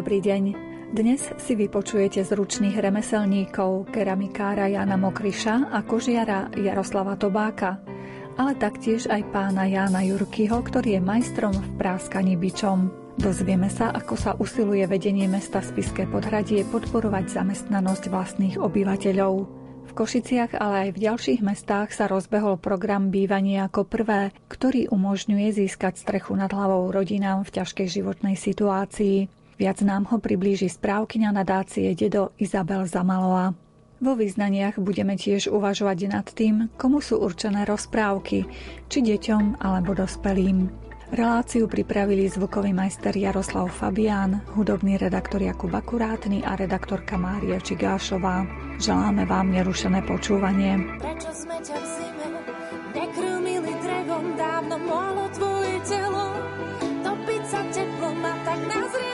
Dobrý deň. Dnes si vypočujete z ručných remeselníkov keramikára Jana Mokriša a kožiara Jaroslava Tobáka, ale taktiež aj pána Jána Jurkyho, ktorý je majstrom v práskaní bičom. Dozvieme sa, ako sa usiluje vedenie mesta Spiské podhradie podporovať zamestnanosť vlastných obyvateľov. V Košiciach, ale aj v ďalších mestách sa rozbehol program Bývanie ako prvé, ktorý umožňuje získať strechu nad hlavou rodinám v ťažkej životnej situácii. Viac nám ho priblíži správkyňa nadácie Dedo Izabel Zamalová. Vo význaniach budeme tiež uvažovať nad tým, komu sú určené rozprávky, či deťom alebo dospelým. Reláciu pripravili zvukový majster Jaroslav Fabián, hudobný redaktor Jakub Akurátny a redaktorka Mária Čigášová. Želáme vám nerušené počúvanie. Prečo sme ťa v zime nekrmili drevom, dávno mohlo tvoje telo topiť sa teplom a tak nazriem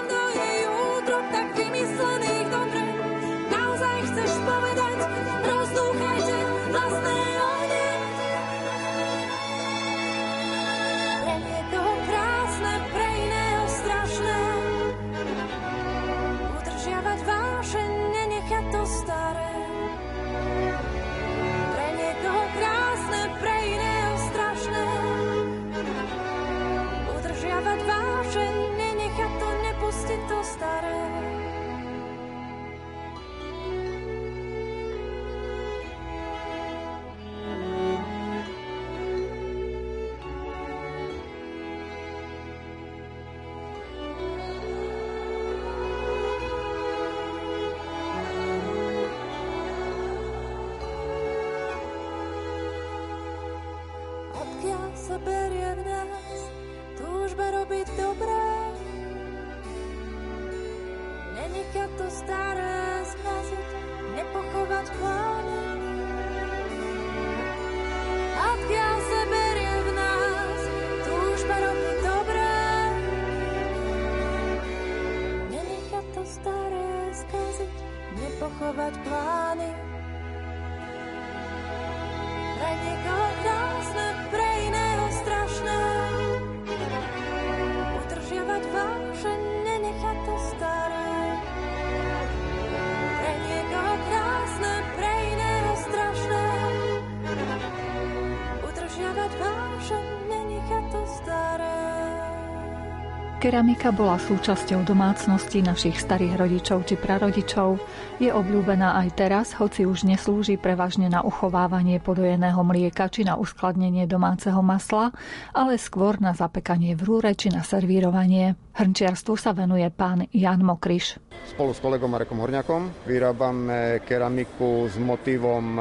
staré. Pre niekoho krásne, pre iného strašné. Udržiavať vášeň, nenechať to, nepustiť to staré. to staré zkazit, nepochovat chvály. Odkiaľ se berie v nás túžba robiť dobré, nenechať to staré zkazit, nepochovať plány. Pre niekoho Keramika bola súčasťou domácnosti našich starých rodičov či prarodičov. Je obľúbená aj teraz, hoci už neslúži prevažne na uchovávanie podojeného mlieka či na uskladnenie domáceho masla, ale skôr na zapekanie v rúre či na servírovanie. Hrnčiarstvu sa venuje pán Jan Mokriš. Spolu s kolegom Marekom Horňakom vyrábame keramiku s motívom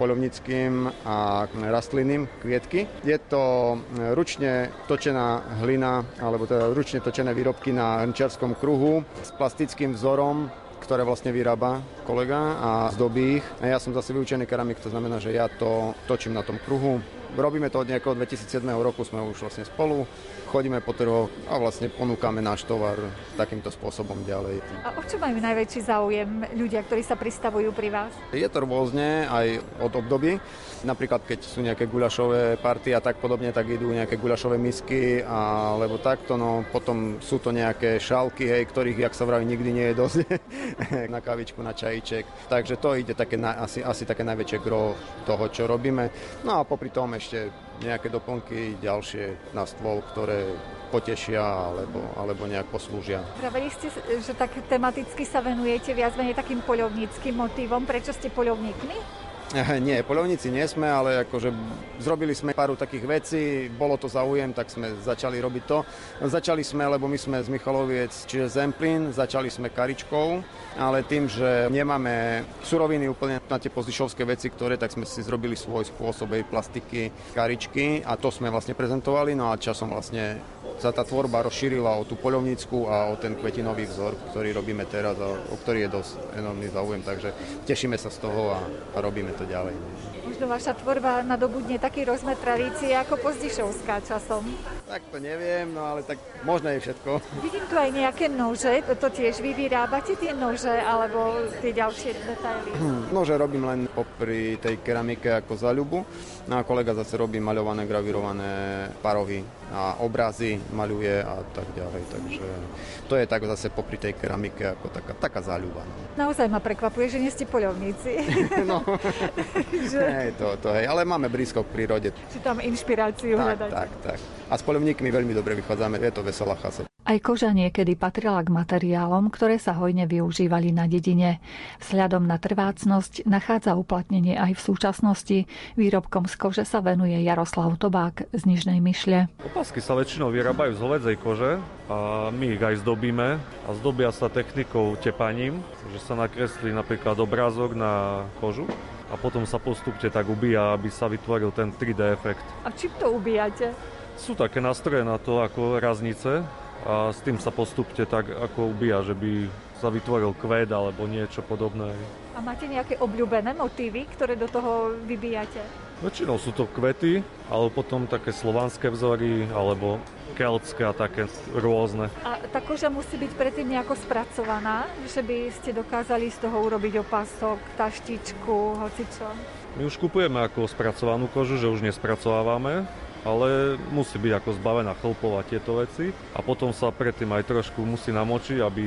polovnickým a rastlinným kvietky. Je to ručne točená hlina, alebo teda ručne točené výrobky na hrnčiarskom kruhu s plastickým vzorom, ktoré vlastne vyrába kolega a zdobí ich. A ja som zase vyučený keramik, to znamená, že ja to točím na tom kruhu. Robíme to od nejakého 2007 roku, sme už vlastne spolu chodíme po trhoch a vlastne ponúkame náš tovar takýmto spôsobom ďalej. A o čo majú najväčší záujem ľudia, ktorí sa pristavujú pri vás? Je to rôzne aj od období. Napríklad, keď sú nejaké guľašové party a tak podobne, tak idú nejaké guľašové misky, alebo takto, no potom sú to nejaké šálky, hej, ktorých, jak sa vraví, nikdy nie je dosť na kavičku, na čajíček. Takže to ide také, asi, asi také najväčšie gro toho, čo robíme. No a popri tom ešte nejaké doplnky ďalšie na stôl, ktoré potešia alebo, alebo nejak poslúžia. Pravili ste, že tak tematicky sa venujete viac menej takým poľovníckým motívom. Prečo ste poľovníkmi? Nie, polovníci nie sme, ale akože zrobili sme pár takých vecí, bolo to záujem, tak sme začali robiť to. Začali sme, lebo my sme z Michaloviec, čiže Zemplín, začali sme karičkou, ale tým, že nemáme suroviny úplne na tie pozdišovské veci, ktoré, tak sme si zrobili svoj spôsob plastiky, karičky a to sme vlastne prezentovali, no a časom vlastne sa tá tvorba rozšírila o tú poľovnícku a o ten kvetinový vzor, ktorý robíme teraz a o ktorý je dosť enormný záujem, takže tešíme sa z toho a, a robíme to ďalej. Možno vaša tvorba nadobudne taký rozmer tradície ako Pozdišovská časom. Tak to neviem, no ale tak možno je všetko. Vidím tu aj nejaké nože, to tiež vy vyrábate tie nože alebo tie ďalšie detaily? Nože robím len popri tej keramike ako zaľubu. No a kolega zase robí maľované, gravírované parohy a obrazy maľuje a tak ďalej. Takže to je tak zase popri tej keramike ako taká, taká záľuba. No. Naozaj ma prekvapuje, že nie ste poľovníci. no, že... nie, to, to hej, ale máme blízko k prírode. Či tam inšpiráciu tak, hľadať. Tak, tak. A s poľovníkmi veľmi dobre vychádzame, je to veselá chasa. Aj koža niekedy patrila k materiálom, ktoré sa hojne využívali na dedine. Vzhľadom na trvácnosť nachádza uplatnenie aj v súčasnosti. Výrobkom z kože sa venuje Jaroslav Tobák z Nižnej Myšle. Opasky sa väčšinou vyrábajú z hovedzej kože a my ich aj zdobíme a zdobia sa technikou tepaním, že sa nakreslí napríklad obrázok na kožu a potom sa postupne tak ubíja, aby sa vytvoril ten 3D efekt. A čím to ubíjate? Sú také nástroje na to ako raznice, a s tým sa postupne tak ako ubíja, že by sa vytvoril kvet alebo niečo podobné. A máte nejaké obľúbené motívy, ktoré do toho vybíjate? Väčšinou sú to kvety, ale potom také slovanské vzory, alebo keltské a také rôzne. A tá koža musí byť predtým nejako spracovaná, že by ste dokázali z toho urobiť opasok, taštičku, hocičo? My už kupujeme ako spracovanú kožu, že už nespracovávame ale musí byť ako zbavená chlpov a tieto veci a potom sa predtým aj trošku musí namočiť, aby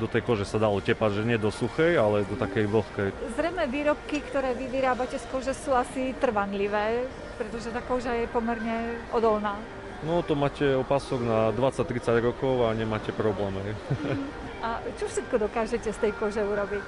do tej kože sa dalo tepať, že nie do suchej, ale do takej vlhkej. Zrejme výrobky, ktoré vy vyrábate z kože sú asi trvanlivé, pretože tá koža je pomerne odolná. No to máte opasok na 20-30 rokov a nemáte problémy. A čo všetko dokážete z tej kože urobiť?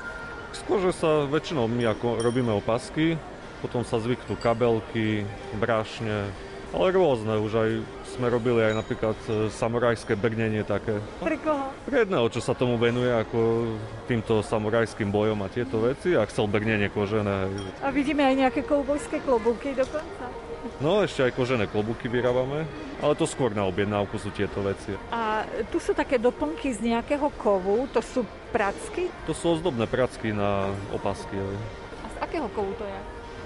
Z kože sa väčšinou my ako robíme opasky, potom sa zvyknú kabelky, brašne, ale rôzne, už aj sme robili aj napríklad e, samurajské brnenie také. Pre koho? Pre jedného, čo sa tomu venuje ako týmto samurajským bojom a tieto veci a chcel brnenie kožené. A vidíme aj nejaké koubojské klobúky dokonca. No, ešte aj kožené klobúky vyrábame, ale to skôr na objednávku sú tieto veci. A tu sú také doplnky z nejakého kovu, to sú pracky? To sú ozdobné pracky na opasky. A z akého kovu to je?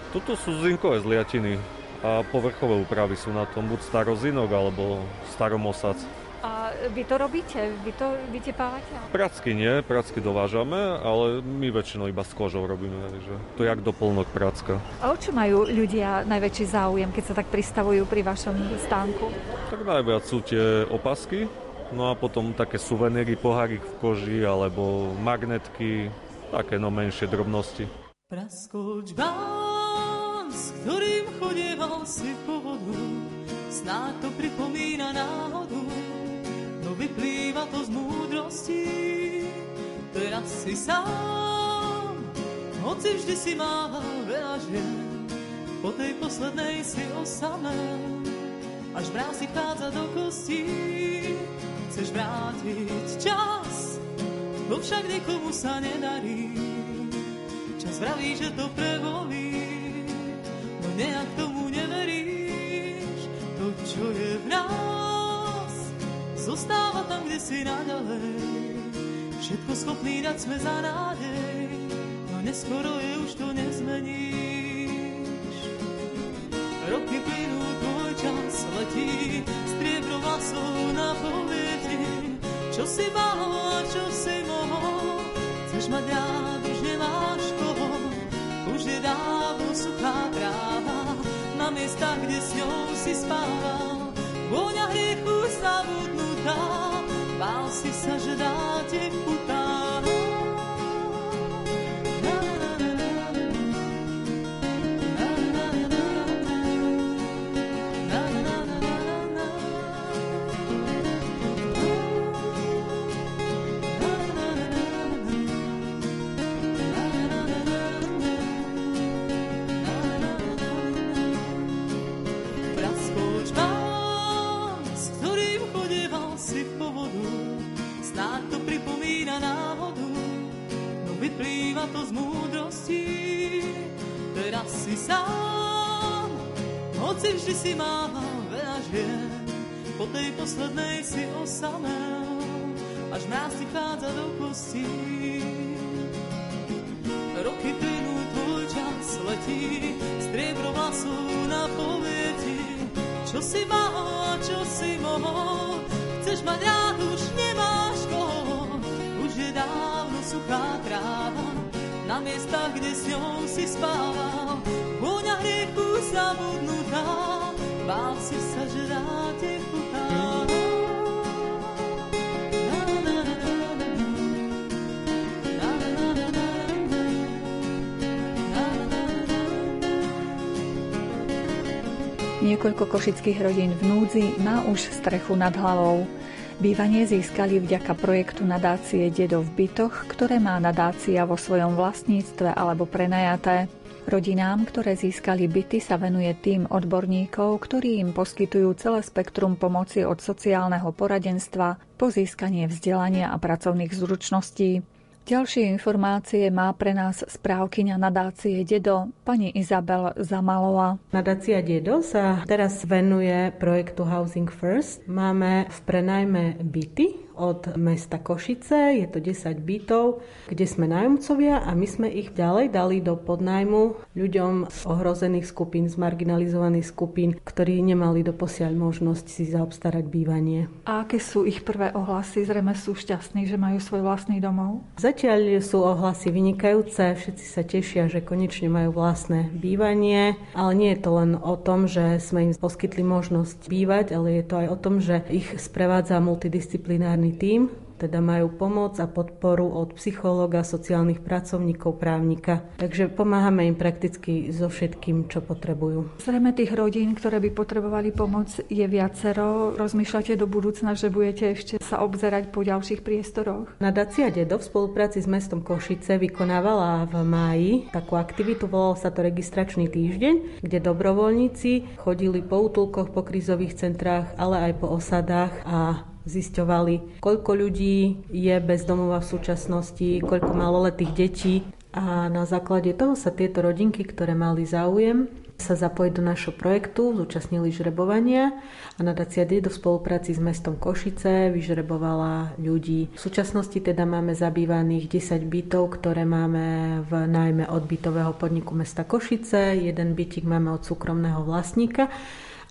Toto sú zinkové zliatiny a povrchové úpravy sú na tom buď starozinok alebo staromosac. A vy to robíte? Vy to vytepávate? Pracky nie, pracky dovážame, ale my väčšinou iba s kožou robíme, takže to je jak doplnok pracka. A o čo majú ľudia najväčší záujem, keď sa tak pristavujú pri vašom stánku? Tak najviac sú tie opasky, no a potom také suveníry, pohárik v koži alebo magnetky, také no menšie drobnosti. Praskoč s ktorým chodieval si po vodu, snáď to pripomína náhodu, no vyplýva to z múdrosti. Teraz si sám, hoci vždy si mával veľa žien, po tej poslednej si osamel, až mráz si chádza do kostí. Chceš vrátiť čas, no však nikomu sa nedarí. Čas vraví, že to prevolí, nejak tomu neveríš, to, čo je v nás, zostáva tam, kde si naďalej. Všetko schopný dať sme za nádej, no neskoro je už to nezmeníš. Roky plynú, tvoj čas letí, striebro vlasov na povieti, čo si mal a čo si mohol, chceš mať rád, už je dávno suchá tráva na miestach, kde s ňou si spával. Vôňa hriechu zabudnutá, bál si sa, že dá te putá. hoci vždy si mával veľa žien, po tej poslednej si osamel, až nás si chádza do kostí. Roky plynú, tvoj čas letí, striebro vlasov na povieti, čo si mal, čo si mohol, chceš mať rád, už nemáš koho, už je dávno suchá tráva, na miestach, kde s ňou si spával. Vôňa hriechu zabudnutá, bál si sa, že ráte chutá. Niekoľko košických rodín v núdzi má už strechu nad hlavou. Bývanie získali vďaka projektu nadácie Dedo v bytoch, ktoré má nadácia vo svojom vlastníctve alebo prenajaté. Rodinám, ktoré získali byty, sa venuje tým odborníkov, ktorí im poskytujú celé spektrum pomoci od sociálneho poradenstva po získanie vzdelania a pracovných zručností. Ďalšie informácie má pre nás správkyňa nadácie Dedo, pani Izabel Zamalová. Nadácia Dedo sa teraz venuje projektu Housing First. Máme v prenajme byty od mesta Košice, je to 10 bytov, kde sme nájomcovia a my sme ich ďalej dali do podnájmu ľuďom z ohrozených skupín, z marginalizovaných skupín, ktorí nemali doposiaľ možnosť si zaobstarať bývanie. A aké sú ich prvé ohlasy? Zrejme sú šťastní, že majú svoj vlastný domov? Zatiaľ sú ohlasy vynikajúce, všetci sa tešia, že konečne majú vlastné bývanie, ale nie je to len o tom, že sme im poskytli možnosť bývať, ale je to aj o tom, že ich sprevádza multidisciplinárny tým, teda majú pomoc a podporu od psychológa, sociálnych pracovníkov, právnika. Takže pomáhame im prakticky so všetkým, čo potrebujú. Zrejme tých rodín, ktoré by potrebovali pomoc, je viacero. Rozmýšľate do budúcna, že budete ešte sa obzerať po ďalších priestoroch? Nadácia Dedo v spolupráci s mestom Košice vykonávala v máji takú aktivitu, volalo sa to registračný týždeň, kde dobrovoľníci chodili po útulkoch, po krízových centrách, ale aj po osadách a zisťovali, koľko ľudí je bez domova v súčasnosti, koľko maloletých detí. A na základe toho sa tieto rodinky, ktoré mali záujem, sa zapojiť do našho projektu, zúčastnili žrebovania a nadácia D do spolupráci s mestom Košice vyžrebovala ľudí. V súčasnosti teda máme zabývaných 10 bytov, ktoré máme v najmä od bytového podniku mesta Košice, jeden bytik máme od súkromného vlastníka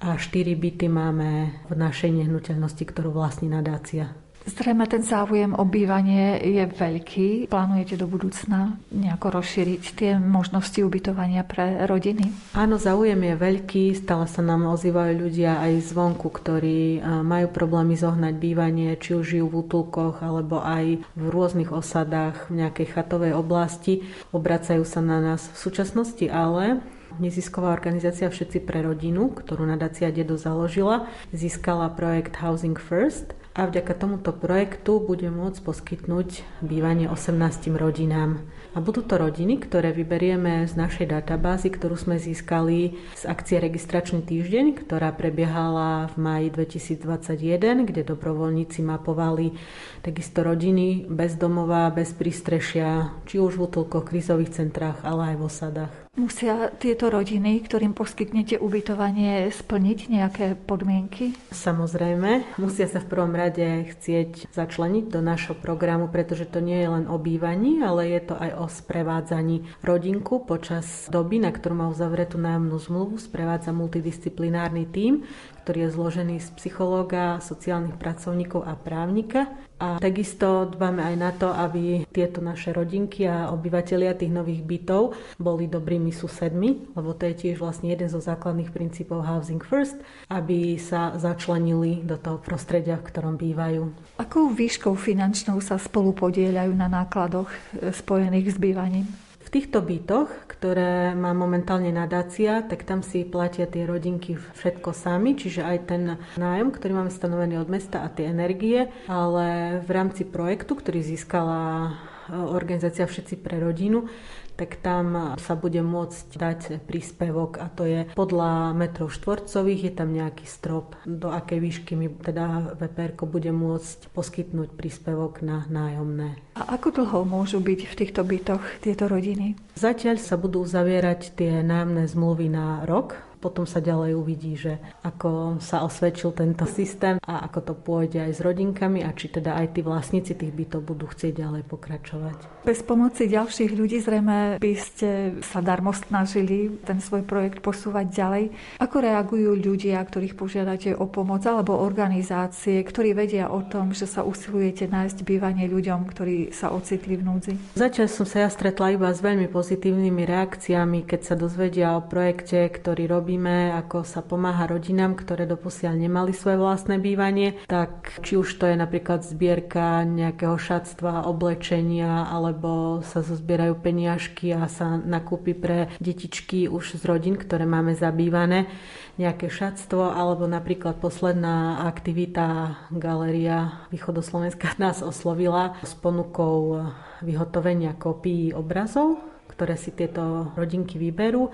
a 4 byty máme v našej nehnuteľnosti, ktorú vlastní nadácia. Zrejme ten záujem o bývanie je veľký. Plánujete do budúcna nejako rozšíriť tie možnosti ubytovania pre rodiny? Áno, záujem je veľký. Stále sa nám ozývajú ľudia aj zvonku, ktorí majú problémy zohnať bývanie, či už žijú v útulkoch, alebo aj v rôznych osadách v nejakej chatovej oblasti. Obracajú sa na nás v súčasnosti, ale nezisková organizácia Všetci pre rodinu, ktorú nadácia Dedo založila, získala projekt Housing First a vďaka tomuto projektu bude môcť poskytnúť bývanie 18 rodinám. A budú to rodiny, ktoré vyberieme z našej databázy, ktorú sme získali z akcie Registračný týždeň, ktorá prebiehala v maji 2021, kde dobrovoľníci mapovali takisto rodiny bez domova, bez prístrešia, či už v útulkoch, krízových centrách, ale aj v osadách. Musia tieto rodiny, ktorým poskytnete ubytovanie, splniť nejaké podmienky? Samozrejme. Musia sa v prvom rade chcieť začleniť do našho programu, pretože to nie je len o bývaní, ale je to aj o sprevádzaní rodinku počas doby, na ktorú má uzavretú nájomnú zmluvu. Sprevádza multidisciplinárny tím, ktorý je zložený z psychológa, sociálnych pracovníkov a právnika. A takisto dbáme aj na to, aby tieto naše rodinky a obyvateľia tých nových bytov boli dobrými susedmi, lebo to je tiež vlastne jeden zo základných princípov Housing First, aby sa začlenili do toho prostredia, v ktorom bývajú. Akou výškou finančnou sa spolu podieľajú na nákladoch e, spojených s bývaním? V týchto bytoch, ktoré má momentálne nadácia, tak tam si platia tie rodinky všetko sami, čiže aj ten nájom, ktorý máme stanovený od mesta a tie energie, ale v rámci projektu, ktorý získala e, organizácia Všetci pre rodinu, tak tam sa bude môcť dať príspevok a to je podľa metrov štvorcových, je tam nejaký strop, do akej výšky mi teda VPR bude môcť poskytnúť príspevok na nájomné. A ako dlho môžu byť v týchto bytoch tieto rodiny? Zatiaľ sa budú zavierať tie nájomné zmluvy na rok, potom sa ďalej uvidí, že ako sa osvedčil tento systém a ako to pôjde aj s rodinkami a či teda aj tí vlastníci tých bytov budú chcieť ďalej pokračovať. Bez pomoci ďalších ľudí zrejme by ste sa darmo snažili ten svoj projekt posúvať ďalej. Ako reagujú ľudia, ktorých požiadate o pomoc alebo organizácie, ktorí vedia o tom, že sa usilujete nájsť bývanie ľuďom, ktorí sa ocitli v núdzi? Začal som sa ja stretla iba s veľmi pozitívnymi reakciami, keď sa dozvedia o projekte, ktorý robí robíme, ako sa pomáha rodinám, ktoré doposiaľ nemali svoje vlastné bývanie, tak či už to je napríklad zbierka nejakého šatstva, oblečenia, alebo sa zozbierajú peniažky a sa nakúpi pre detičky už z rodín, ktoré máme zabývané nejaké šatstvo, alebo napríklad posledná aktivita Galéria Východoslovenska nás oslovila s ponukou vyhotovenia kópií obrazov, ktoré si tieto rodinky vyberú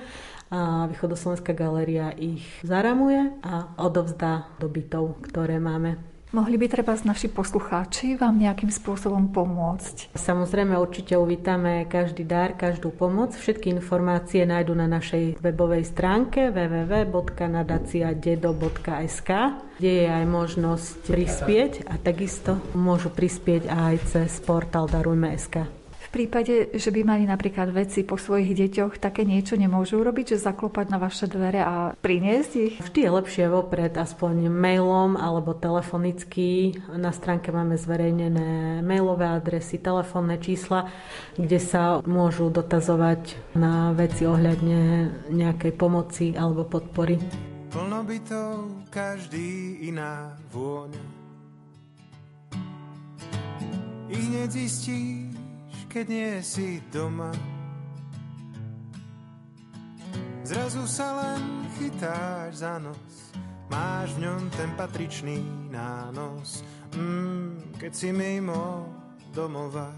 a Východoslovenská galéria ich zaramuje a odovzdá do bytov, ktoré máme. Mohli by treba naši poslucháči vám nejakým spôsobom pomôcť? Samozrejme určite uvítame každý dar, každú pomoc. Všetky informácie nájdu na našej webovej stránke www.nadaciadedo.sk kde je aj možnosť prispieť a takisto môžu prispieť aj cez portál Darujme.sk prípade, že by mali napríklad veci po svojich deťoch, také niečo nemôžu urobiť, že zaklopať na vaše dvere a priniesť ich? Vždy je lepšie vopred, aspoň mailom alebo telefonicky. Na stránke máme zverejnené mailové adresy, telefónne čísla, kde sa môžu dotazovať na veci ohľadne nejakej pomoci alebo podpory. Plno bytov, každý iná vôňa. I hneď zistí, keď nie si doma. Zrazu sa len chytáš za nos, máš v ňom ten patričný nános, mm, keď si mimo domova.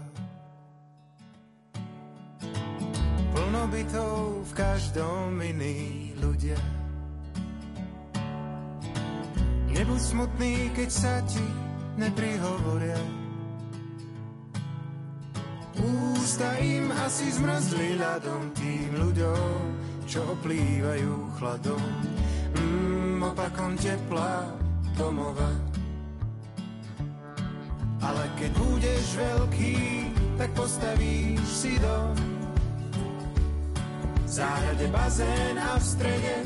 Plno bytov v každom iný ľudia. Nebuď smutný, keď sa ti neprihovoria Ústa im asi zmrzli ľadom tým ľuďom, čo oplývajú chladom. Mm, opakom tepla domova. Ale keď budeš veľký, tak postavíš si dom. V záhrade bazén a v strede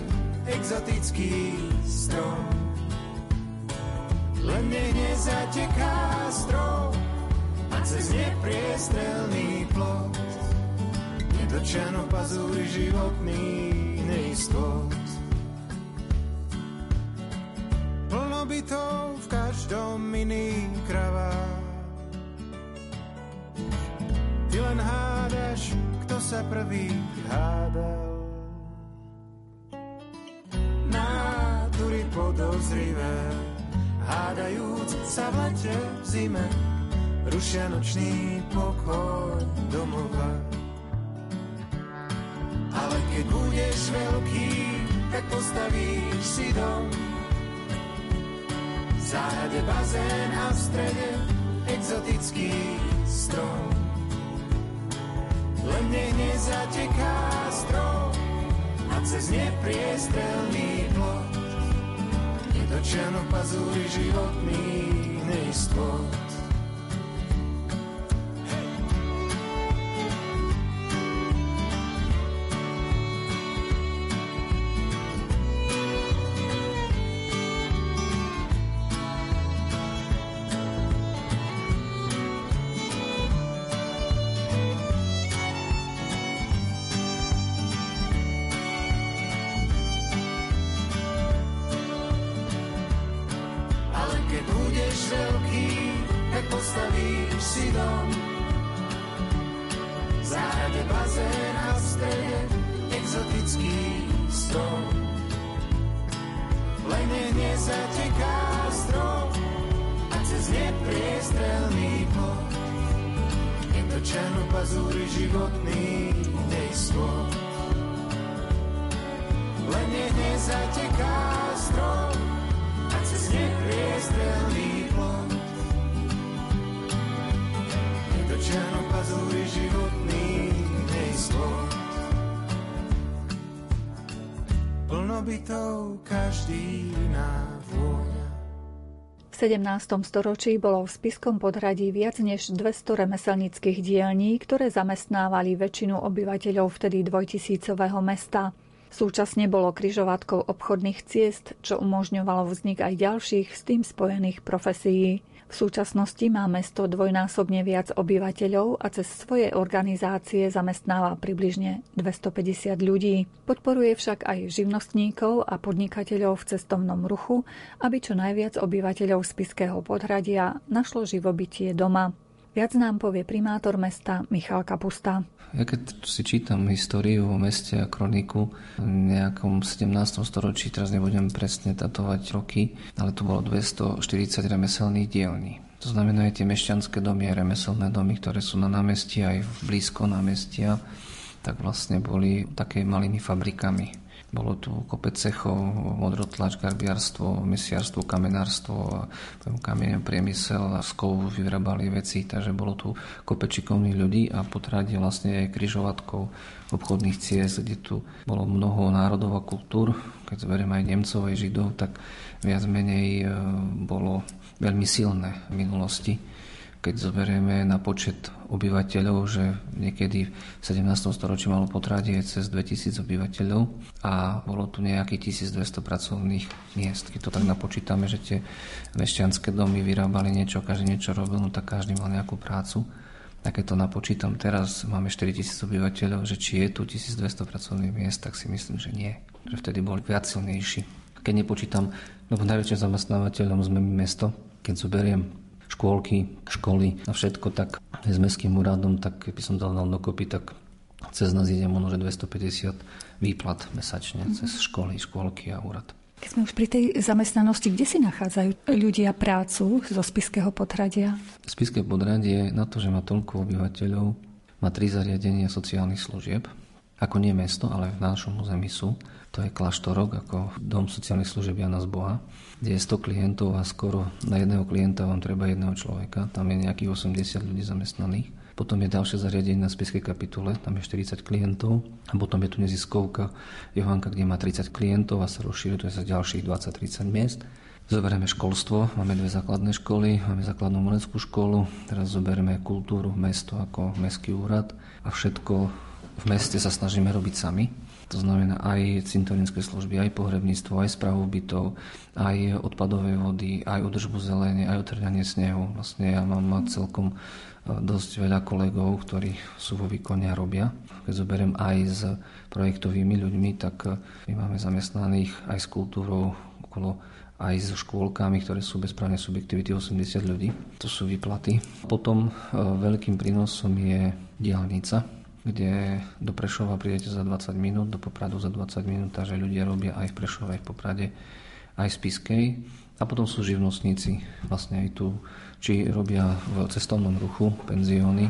exotický strom. Len nech nezateká strom, cez nepriestrelný plot nedočano pazúri životný neistot. Plno bytov v každom iný kravá. Ty len hádaš, kto sa prvý hádal. Nátury podozrivé, hádajúc sa v lete v zime, rušia nočný pokoj domova. Ale keď budeš veľký, tak postavíš si dom. V záhrade bazén a v strede exotický strom. Len nech nezateká strom a cez nepriestrelný plot nedočiano pazúri životný neistot. Každý V 17. storočí bolo v Spiskom podhradí viac než 200 remeselnických dielní, ktoré zamestnávali väčšinu obyvateľov vtedy dvojtisícového mesta. Súčasne bolo kryžovatkou obchodných ciest, čo umožňovalo vznik aj ďalších s tým spojených profesí. V súčasnosti má mesto dvojnásobne viac obyvateľov a cez svoje organizácie zamestnáva približne 250 ľudí. Podporuje však aj živnostníkov a podnikateľov v cestovnom ruchu, aby čo najviac obyvateľov Spiského podhradia našlo živobytie doma. Viac nám povie primátor mesta Michal Kapusta. Ja keď si čítam históriu o meste a kroniku v nejakom 17. storočí, teraz nebudem presne datovať roky, ale tu bolo 240 remeselných dielní. To znamená aj tie mešťanské domy a remeselné domy, ktoré sú na námestí aj blízko námestia, tak vlastne boli také malými fabrikami. Bolo tu kopec cechov, modrotlač, garbiarstvo, mesiarstvo, kamenárstvo, kamien priemysel z kovu vyrábali veci, takže bolo tu kopec šikovných ľudí a po trade vlastne aj križovatkov obchodných ciest, kde tu bolo mnoho národov a kultúr. Keď zberiem aj Nemcov, aj Židov, tak viac menej e, bolo veľmi silné v minulosti keď zoberieme na počet obyvateľov, že niekedy v 17. storočí malo potrádiť cez 2000 obyvateľov a bolo tu nejakých 1200 pracovných miest. Keď to tak napočítame, že tie mešťanské domy vyrábali niečo, každý niečo robil, no tak každý mal nejakú prácu. A keď to napočítam teraz, máme 4000 obyvateľov, že či je tu 1200 pracovných miest, tak si myslím, že nie. Že vtedy boli viac silnejší. Keď nepočítam, lebo najväčším zamestnávateľom sme mesto, keď zoberiem škôlky, školy a všetko, tak s mestským úradom, tak keby som dal dokopy, tak cez nás ide možno 250 výplat mesačne mm-hmm. cez školy, škôlky a úrad. Keď sme už pri tej zamestnanosti, kde si nachádzajú ľudia prácu zo Spiského podhradia? Spiské podhradie na to, že má toľko obyvateľov, má tri zariadenia sociálnych služieb, ako nie mesto, ale v našom území sú. To je kláštorok, ako dom sociálnych služieb Jana z Boha kde je 100 klientov a skoro na jedného klienta vám treba jedného človeka. Tam je nejakých 80 ľudí zamestnaných. Potom je ďalšie zariadenie na spiskej kapitule, tam je 40 klientov. A potom je tu neziskovka Johanka, kde má 30 klientov a sa rozšíruje sa ďalších 20-30 miest. Zoberieme školstvo, máme dve základné školy, máme základnú umeleckú školu, teraz zoberieme kultúru, mesto ako mestský úrad a všetko v meste sa snažíme robiť sami. To znamená aj cintorinské služby, aj pohrebníctvo, aj správu bytov, aj odpadové vody, aj udržbu zelene, aj otrňanie snehu. Vlastne ja mám celkom e, dosť veľa kolegov, ktorí sú vo výkone a robia. Keď zoberiem aj s projektovými ľuďmi, tak e, my máme zamestnaných aj s kultúrou okolo aj so škôlkami, ktoré sú bezprávne subjektivity 80 ľudí. To sú výplaty. Potom e, veľkým prínosom je diálnica, kde do Prešova prídete za 20 minút, do Popradu za 20 minút, takže ľudia robia aj v Prešove, aj v Poprade, aj v Spiskej. A potom sú živnostníci, vlastne aj tu, či robia v cestovnom ruchu penzióny.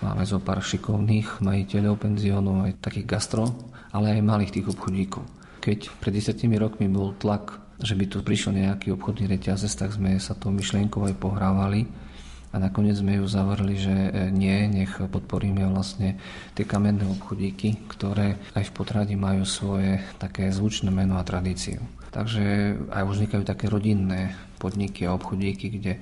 Máme zo pár šikovných majiteľov penziónov, aj takých gastro, ale aj malých tých obchodníkov. Keď pred 10 rokmi bol tlak, že by tu prišiel nejaký obchodný reťazec, tak sme sa tou myšlienkou aj pohrávali a nakoniec sme ju zavrli, že e, nie, nech podporíme vlastne tie kamenné obchodíky, ktoré aj v potradi majú svoje také zvučné meno a tradíciu. Takže aj vznikajú také rodinné podniky a obchodíky, kde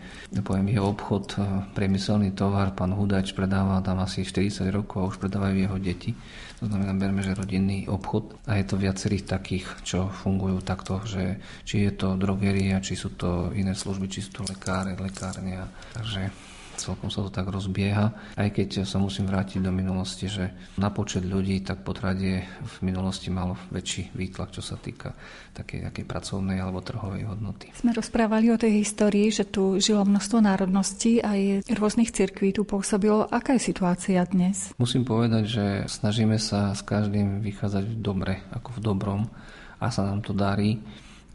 poviem, jeho obchod, e, priemyselný tovar, pán Hudač predáva tam asi 40 rokov a už predávajú jeho deti. To znamená, berme, že rodinný obchod a je to viacerých takých, čo fungujú takto, že či je to drogeria, či sú to iné služby, či sú to lekáre, lekárnia. Takže celkom sa to tak rozbieha. Aj keď sa musím vrátiť do minulosti, že na počet ľudí tak potradie v minulosti malo väčší výtlak, čo sa týka takej takej pracovnej alebo trhovej hodnoty. Sme rozprávali o tej histórii, že tu žilo množstvo národností a aj rôznych cirkví tu pôsobilo. Aká je situácia dnes? Musím povedať, že snažíme sa s každým vychádzať v dobre, ako v dobrom a sa nám to darí.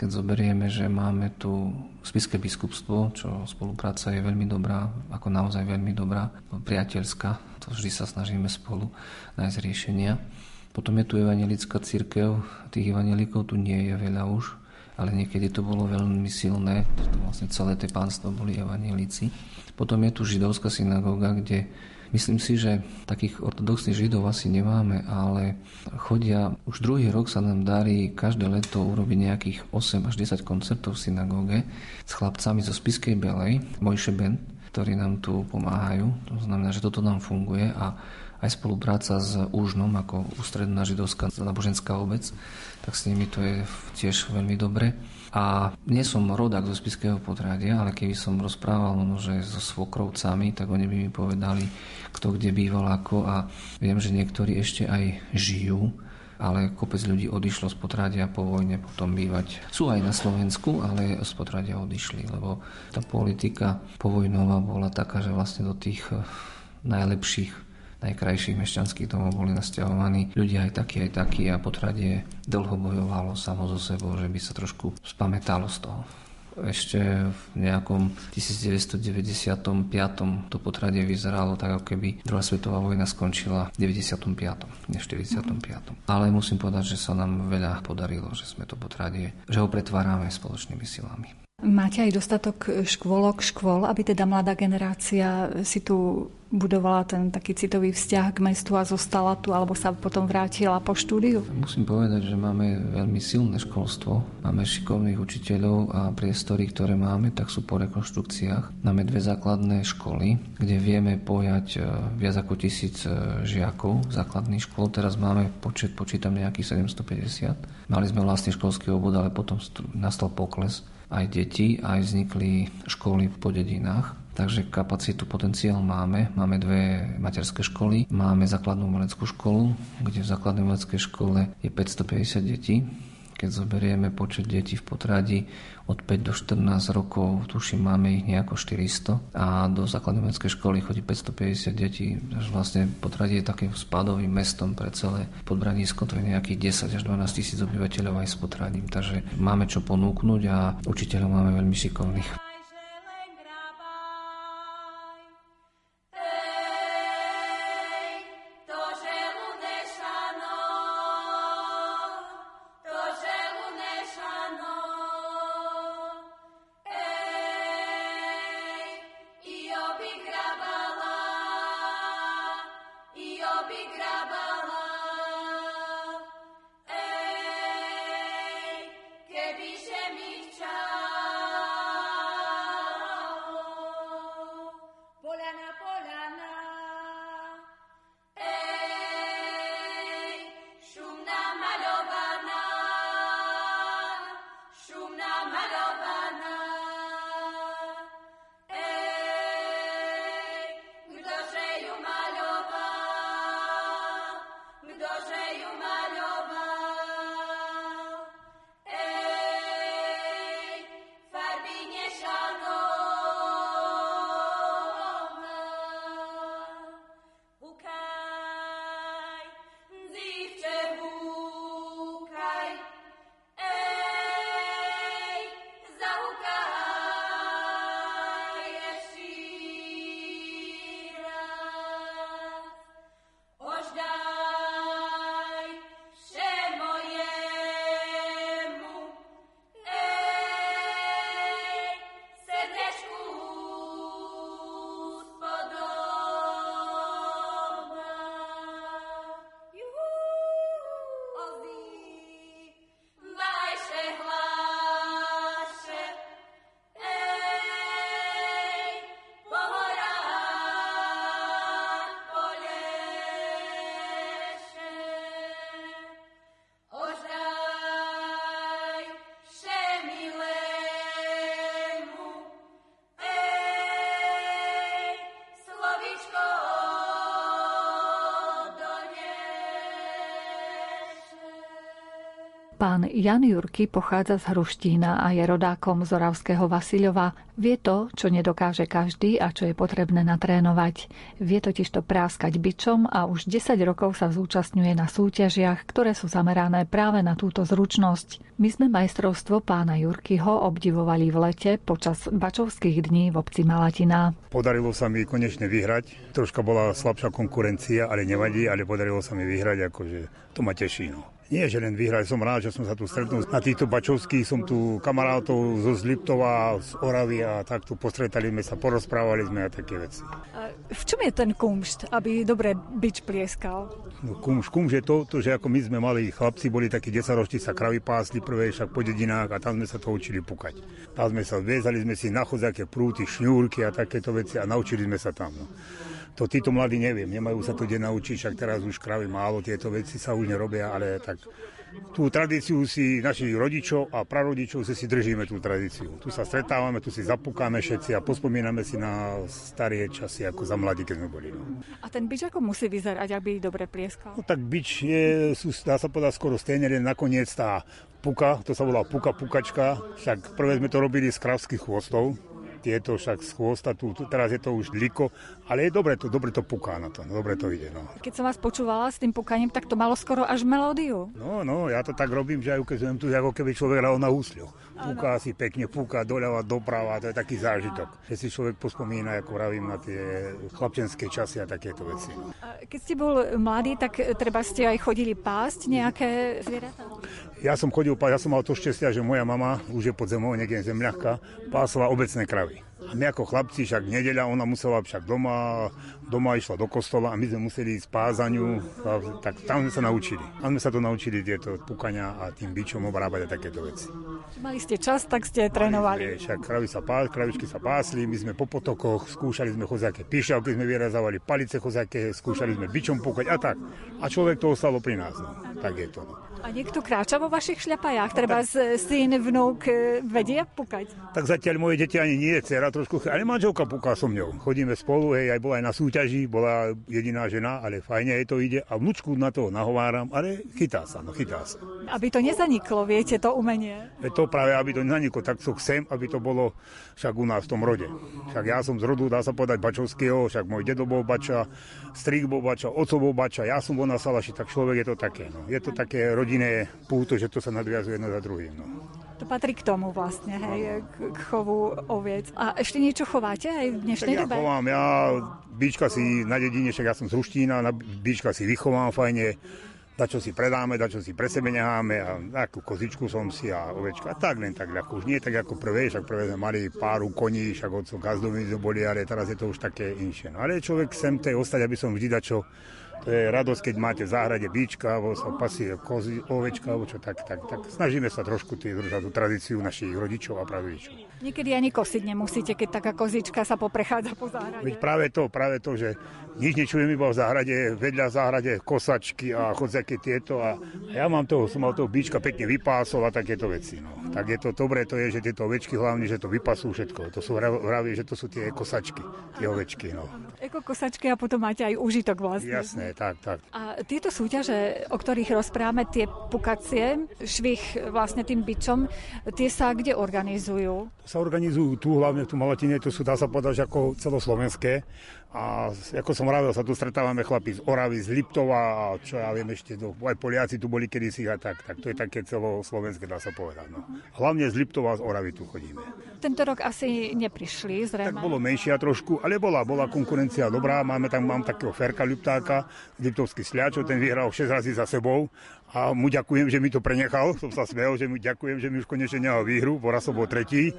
Keď zoberieme, že máme tu Spiské biskupstvo, čo spolupráca je veľmi dobrá, ako naozaj veľmi dobrá, priateľská, to vždy sa snažíme spolu nájsť riešenia. Potom je tu evangelická církev, tých evangelikov tu nie je veľa už, ale niekedy to bolo veľmi silné, to vlastne celé tie pánstvo boli evangelici. Potom je tu židovská synagóga, kde Myslím si, že takých ortodoxných židov asi nemáme, ale chodia, už druhý rok sa nám darí každé leto urobiť nejakých 8 až 10 koncertov v synagóge s chlapcami zo Spiskej Belej, Mojše Ben, ktorí nám tu pomáhajú. To znamená, že toto nám funguje a aj spolupráca s Úžnom ako ústredná židovská náboženská obec, tak s nimi to je tiež veľmi dobre. A nie som rodák zo Spiského potradia, ale keby som rozprával možno, že so svokrovcami, tak oni by mi povedali, kto kde býval ako a viem, že niektorí ešte aj žijú ale kopec ľudí odišlo z potradia po vojne potom bývať. Sú aj na Slovensku, ale z potradia odišli, lebo tá politika povojnová bola taká, že vlastne do tých najlepších najkrajších mešťanských domov boli nasťahovaní ľudia aj takí, aj takí a potradie dlho bojovalo samo so sebou, že by sa trošku spamätalo z toho ešte v nejakom 1995. to potradie vyzeralo tak, ako keby druhá svetová vojna skončila v 95. než 45. Ale musím povedať, že sa nám veľa podarilo, že sme to potradie, že ho pretvárame spoločnými silami. Máte aj dostatok škôlok, škôl, aby teda mladá generácia si tu budovala ten taký citový vzťah k mestu a zostala tu, alebo sa potom vrátila po štúdiu? Musím povedať, že máme veľmi silné školstvo. Máme šikovných učiteľov a priestory, ktoré máme, tak sú po rekonštrukciách. Máme dve základné školy, kde vieme pojať e, viac ako tisíc e, žiakov základných škôl. Teraz máme počet, počítam nejakých 750. Mali sme vlastný školský obvod, ale potom nastal pokles aj deti, aj vznikli školy po dedinách Takže kapacitu, potenciál máme. Máme dve materské školy. Máme základnú umeleckú školu, kde v základnej umeleckej škole je 550 detí. Keď zoberieme počet detí v potradi od 5 do 14 rokov, tuším, máme ich nejako 400 a do základnej umeleckej školy chodí 550 detí. Takže vlastne potradie je takým spadovým mestom pre celé podbranisko, to je nejakých 10 až 12 tisíc obyvateľov aj s potradím. Takže máme čo ponúknuť a učiteľov máme veľmi šikovných. Pán Jan Jurky pochádza z Hruštína a je rodákom z Oravského Vasilova. Vie to, čo nedokáže každý a čo je potrebné natrénovať. Vie totiž to práskať bičom a už 10 rokov sa zúčastňuje na súťažiach, ktoré sú zamerané práve na túto zručnosť. My sme majstrovstvo pána Jurkyho obdivovali v lete počas bačovských dní v obci Malatina. Podarilo sa mi konečne vyhrať. Troška bola slabšia konkurencia, ale nevadí, ale podarilo sa mi vyhrať, akože to ma teší. No. Nie, že len vyhrať, som rád, že som sa tu stretol. Na týchto bačovských som tu kamarátov zo Zliptova, z Oravy a takto postretali sme sa, porozprávali sme a také veci. A v čom je ten kumšt, aby dobre bič plieskal? No, kumš, kumš je to, to, že ako my sme mali chlapci, boli takí 10 roční, sa kravy pásli prvé však po dedinách a tam sme sa to učili pukať. Tam sme sa, vezali sme si na chodzaké prúty, šňúrky a takéto veci a naučili sme sa tam. No. To títo mladí neviem, nemajú sa to kde naučiť, však teraz už kravy málo, tieto veci sa už nerobia, ale tak tú tradíciu si našich rodičov a prarodičov si si držíme tú tradíciu. Tu sa stretávame, tu si zapúkáme všetci a pospomíname si na staré časy, ako za mladí, keď sme boli. No. A ten bič ako musí vyzerať, aby dobre plieskal? No tak bič je, sú, dá sa povedať, skoro stejne, len nakoniec tá puka, to sa volá puka pukačka, však prvé sme to robili z kravských chvostov, tieto však z chvosta, tu, tu, teraz je to už liko, ale je dobre to, dobre to puká na to, dobre to ide. No. Keď som vás počúvala s tým pukaním, tak to malo skoro až melódiu. No, no, ja to tak robím, že aj som tu, ako keby človek hral na húsľu. Púka si pekne, púka doľava, doprava, to je taký zážitok. Že si človek pospomína, ako vravím, na tie chlapčenské časy a takéto veci. Keď ste bol mladý, tak treba ste aj chodili pásť nejaké zvieratá? Ja som chodil, ja som mal to šťastie, že moja mama, už je pod zemou, niekde zemľahka, pásla obecné kravy. A my ako chlapci, však nedeľa, ona musela však doma, doma išla do kostola a my sme museli ísť pázaniu, tak tam sme sa naučili. Tam sme sa to naučili, tieto pukania a tým bičom obrábať a takéto veci. Mali ste čas, tak ste trénovali. Však kravy sa pás, kravičky sa pásli, my sme po potokoch, skúšali sme chozaké pišavky, sme vyrazávali palice chozaké, skúšali sme bičom púkať a tak. A človek to ostalo pri nás. No. Tak je to. No. A niekto kráča vo vašich šľapajách? Treba z syn, vnúk e, vedia púkať? Tak zatiaľ moje deti ani nie, dcera trošku, ale manželka púka so mňou. Chodíme spolu, hej, aj bola aj na súťaži, bola jediná žena, ale fajne jej to ide a vnúčku na to nahováram, ale chytá sa, no chytá sa. Aby to nezaniklo, viete, to umenie. Je to práve, aby to nezaniklo, tak to chcem, aby to bolo však u nás v tom rode. Však ja som z rodu, dá sa povedať, Bačovského, však môj dedo bol Bača, strik bol Bača, oco bol Bača, ja som bol na Salaši, tak človek je to také, no. Je to také rodinné púto, že to sa nadviazuje jedno za druhým. No. To patrí k tomu vlastne, hej, k, chovu oviec. A ešte niečo chováte aj v dnešnej tak dobe? Ja chovám, ja bíčka si na dedine, však ja som z Ruštína, na bíčka si vychovám fajne, čo si predáme, čo si pre sebe necháme a takú kozičku som si a ovečka. A tak len tak ľahko. Už nie tak ako prvé, však prvé sme mali páru koní, však od gazdoví boli, ale teraz je to už také inšie. No, ale človek sem tej ostať, aby som vždy dačo to je radosť, keď máte v záhrade bíčka, alebo sa pasie kozy, ovečka, alebo čo tak, tak, tak snažíme sa trošku tý, držať tú tradíciu našich rodičov a pravičov. Niekedy ani kosiť nemusíte, keď taká kozička sa poprechádza po záhrade. Veď práve to, práve to, že nič nečujem iba v záhrade, vedľa záhrade kosačky a chodzaké tieto a, a ja mám toho, som mal toho bíčka pekne vypásol a takéto veci. No. Tak je to dobré, to je, že tieto ovečky hlavne, že to vypasú všetko. To sú hravie, že to sú tie kosačky, tie ovečky. No. Eko kosačky a potom máte aj užitok vlastne. Jasné, tak, tak. A tieto súťaže, o ktorých rozprávame, tie pukacie, švih vlastne tým bičom, tie sa kde organizujú? Sa organizujú tu, hlavne tu Malatine, to sú, dá sa povedať, ako celoslovenské. A ako som hovoril, sa tu stretávame chlapi z Oravy, z Liptova a čo ja viem ešte, to, aj Poliaci tu boli kedysi a tak, tak to je také celoslovenské, dá sa povedať. No. Hlavne z Liptova a z Oravy tu chodíme. Tento rok asi neprišli, zrejme. Tak bolo menšia trošku, ale bola, bola konkurencia dobrá. Máme tam, mám takého Ferka Liptáka, Liptovský sliačo, ten vyhral 6 razy za sebou a mu ďakujem, že mi to prenechal. Som sa smiel, že mu ďakujem, že mi už konečne nehal výhru, bo raz som bol tretí.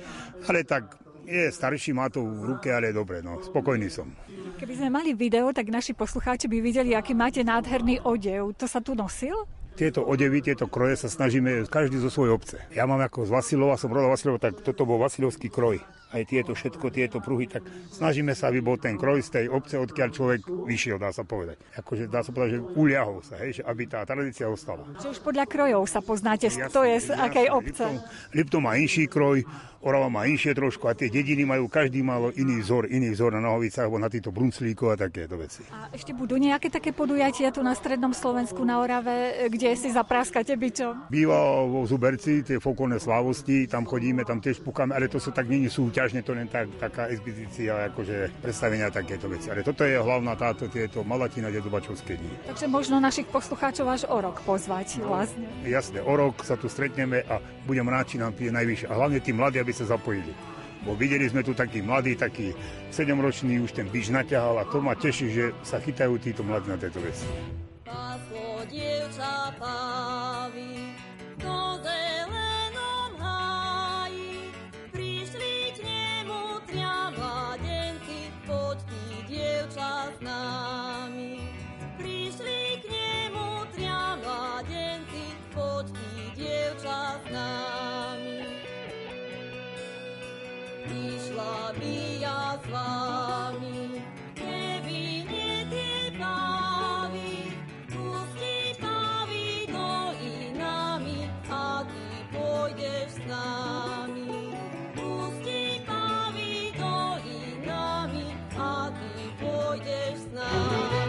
Ale tak je starší, má to v ruke, ale dobre, no, spokojný som. Keby sme mali video, tak naši poslucháči by videli, aký máte nádherný odev. To sa tu nosil? Tieto odevy, tieto kroje sa snažíme každý zo svojej obce. Ja mám ako z Vasilova, som rodal Vasilova, tak toto bol Vasilovský kroj aj tieto všetko, tieto pruhy, tak snažíme sa, aby bol ten kroj z tej obce, odkiaľ človek vyšiel, dá sa povedať. Akože dá sa povedať, že uliahol sa, hej, že aby tá tradícia ostala. Čiže už podľa krojov sa poznáte, jasne, kto je z jasne, akej obce. Liptom, Liptom má inší kroj, Orava má inšie trošku a tie dediny majú, každý malo iný vzor, iný vzor na nohovicách alebo na týchto brunclíkov a takéto veci. A ešte budú nejaké také podujatia tu na strednom Slovensku, na Orave, kde si zapráskate byčom? Býva vo Zuberci, tie fokolné slávosti, tam chodíme, tam tiež pukáme, ale to sú tak není súťažne, to len tak, taká expedícia, akože predstavenia takéto veci. Ale toto je hlavná táto, tieto Malatina Dedobačovské dní. Takže možno našich poslucháčov až o rok pozvať vlastne. Jasne, o rok sa tu stretneme a budem rád, či nám pije najvyššie. A hlavne tí mladí, aby sa zapojili. Bo videli sme tu taký mladý, taký 7-ročný, už ten byč naťahal a to ma teší, že sa chytajú títo mladí na tejto veci. Páslo nami. Prišli k nemu tria mladenci, poď dievča, s nami. Prišla by ja s vami, keby nie ty pavy. Pusti pavy do inami a ty pôjdeš s nami. love.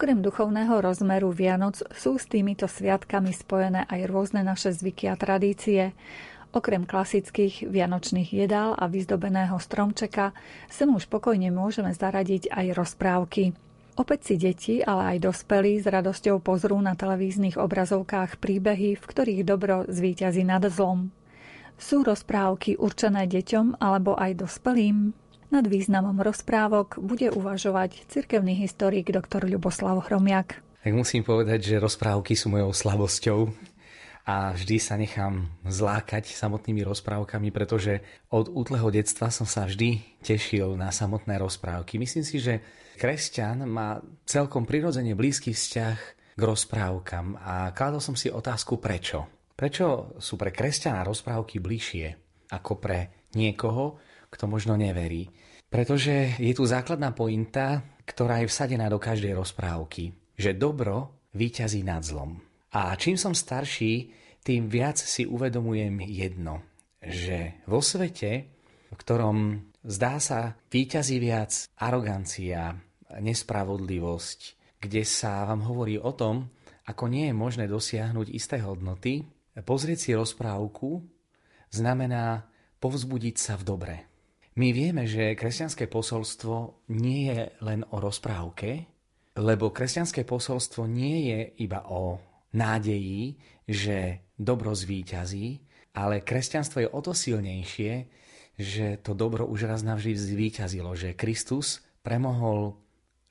Okrem duchovného rozmeru Vianoc sú s týmito sviatkami spojené aj rôzne naše zvyky a tradície. Okrem klasických vianočných jedál a vyzdobeného stromčeka sem už pokojne môžeme zaradiť aj rozprávky. Opäť si deti, ale aj dospelí s radosťou pozrú na televíznych obrazovkách príbehy, v ktorých dobro zvíťazí nad zlom. Sú rozprávky určené deťom alebo aj dospelým? Nad významom rozprávok bude uvažovať cirkevný historik dr. Ľuboslav Hromiak. Tak musím povedať, že rozprávky sú mojou slabosťou a vždy sa nechám zlákať samotnými rozprávkami, pretože od útleho detstva som sa vždy tešil na samotné rozprávky. Myslím si, že kresťan má celkom prirodzene blízky vzťah k rozprávkam a kladol som si otázku prečo. Prečo sú pre kresťana rozprávky bližšie ako pre niekoho, kto možno neverí. Pretože je tu základná pointa, ktorá je vsadená do každej rozprávky, že dobro výťazí nad zlom. A čím som starší, tým viac si uvedomujem jedno, že vo svete, v ktorom zdá sa výťazí viac arogancia, nespravodlivosť, kde sa vám hovorí o tom, ako nie je možné dosiahnuť isté hodnoty, pozrieť si rozprávku znamená povzbudiť sa v dobre. My vieme, že kresťanské posolstvo nie je len o rozprávke, lebo kresťanské posolstvo nie je iba o nádeji, že dobro zvíťazí, ale kresťanstvo je o to silnejšie, že to dobro už raz navždy zvíťazilo, že Kristus premohol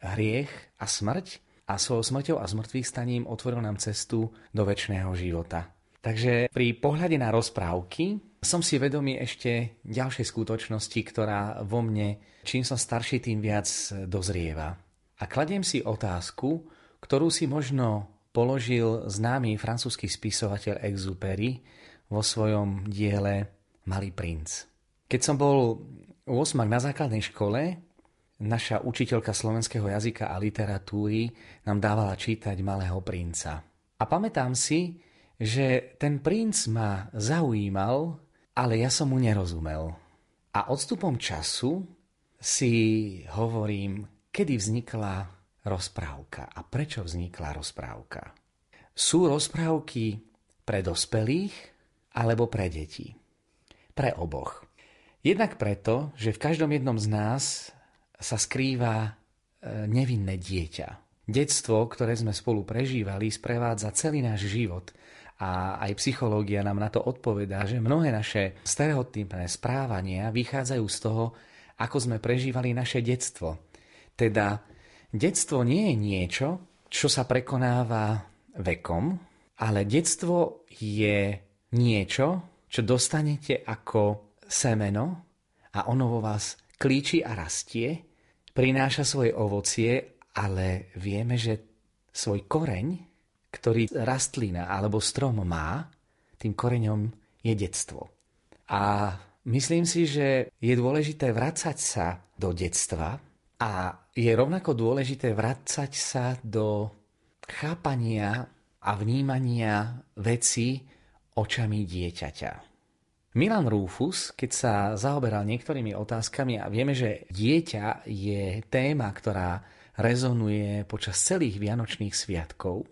hriech a smrť a svojou smrťou a zmrtvých staním otvoril nám cestu do väčšného života. Takže pri pohľade na rozprávky som si vedomý ešte ďalšej skutočnosti, ktorá vo mne, čím som starší, tým viac dozrieva. A kladiem si otázku, ktorú si možno položil známy francúzsky spisovateľ Exupery vo svojom diele Malý princ. Keď som bol 8 na základnej škole, naša učiteľka slovenského jazyka a literatúry nám dávala čítať Malého princa. A pamätám si, že ten princ ma zaujímal ale ja som mu nerozumel. A odstupom času si hovorím, kedy vznikla rozprávka a prečo vznikla rozprávka. Sú rozprávky pre dospelých alebo pre deti? Pre oboch. Jednak preto, že v každom jednom z nás sa skrýva e, nevinné dieťa. Detstvo, ktoré sme spolu prežívali, sprevádza celý náš život a aj psychológia nám na to odpovedá, že mnohé naše stereotypné správania vychádzajú z toho, ako sme prežívali naše detstvo. Teda detstvo nie je niečo, čo sa prekonáva vekom, ale detstvo je niečo, čo dostanete ako semeno a ono vo vás klíči a rastie, prináša svoje ovocie, ale vieme, že svoj koreň ktorý rastlina alebo strom má, tým koreňom je detstvo. A myslím si, že je dôležité vracať sa do detstva a je rovnako dôležité vracať sa do chápania a vnímania veci očami dieťaťa. Milan Rufus, keď sa zaoberal niektorými otázkami a vieme, že dieťa je téma, ktorá rezonuje počas celých vianočných sviatkov,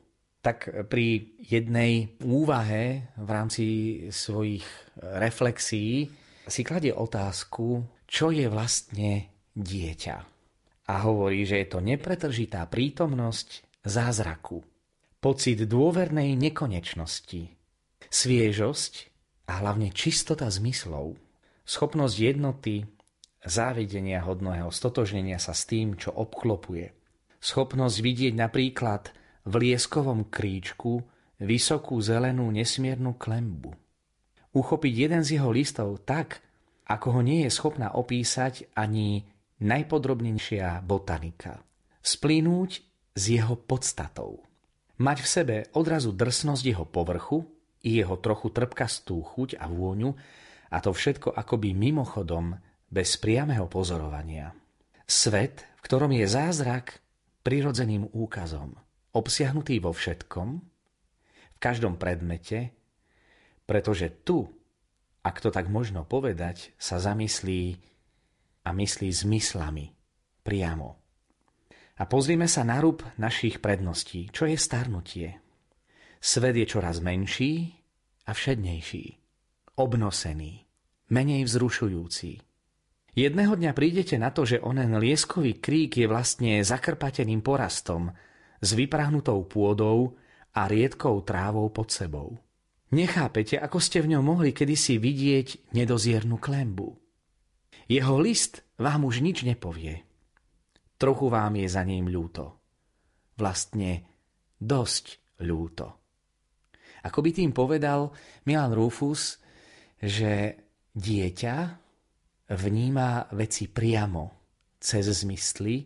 tak pri jednej úvahe v rámci svojich reflexí si kladie otázku, čo je vlastne dieťa. A hovorí, že je to nepretržitá prítomnosť zázraku, pocit dôvernej nekonečnosti, sviežosť a hlavne čistota zmyslov, schopnosť jednoty, závidenia hodného stotožnenia sa s tým, čo obklopuje, schopnosť vidieť napríklad v lieskovom kríčku vysokú zelenú nesmiernu klembu. Uchopiť jeden z jeho listov tak, ako ho nie je schopná opísať ani najpodrobnejšia botanika. Splínuť s jeho podstatou. Mať v sebe odrazu drsnosť jeho povrchu i jeho trochu trpkastú chuť a vôňu a to všetko akoby mimochodom bez priamého pozorovania. Svet, v ktorom je zázrak prirodzeným úkazom – obsiahnutý vo všetkom, v každom predmete, pretože tu, ak to tak možno povedať, sa zamyslí a myslí zmyslami priamo. A pozrime sa na rúb našich predností. Čo je starnutie? Svet je čoraz menší a všednejší. Obnosený. Menej vzrušujúci. Jedného dňa prídete na to, že onen lieskový krík je vlastne zakrpateným porastom s vyprahnutou pôdou a riedkou trávou pod sebou. Nechápete, ako ste v ňom mohli kedysi vidieť nedoziernu klembu. Jeho list vám už nič nepovie. Trochu vám je za ním ľúto. Vlastne dosť ľúto. Ako by tým povedal Milan Rufus, že dieťa vníma veci priamo, cez zmysly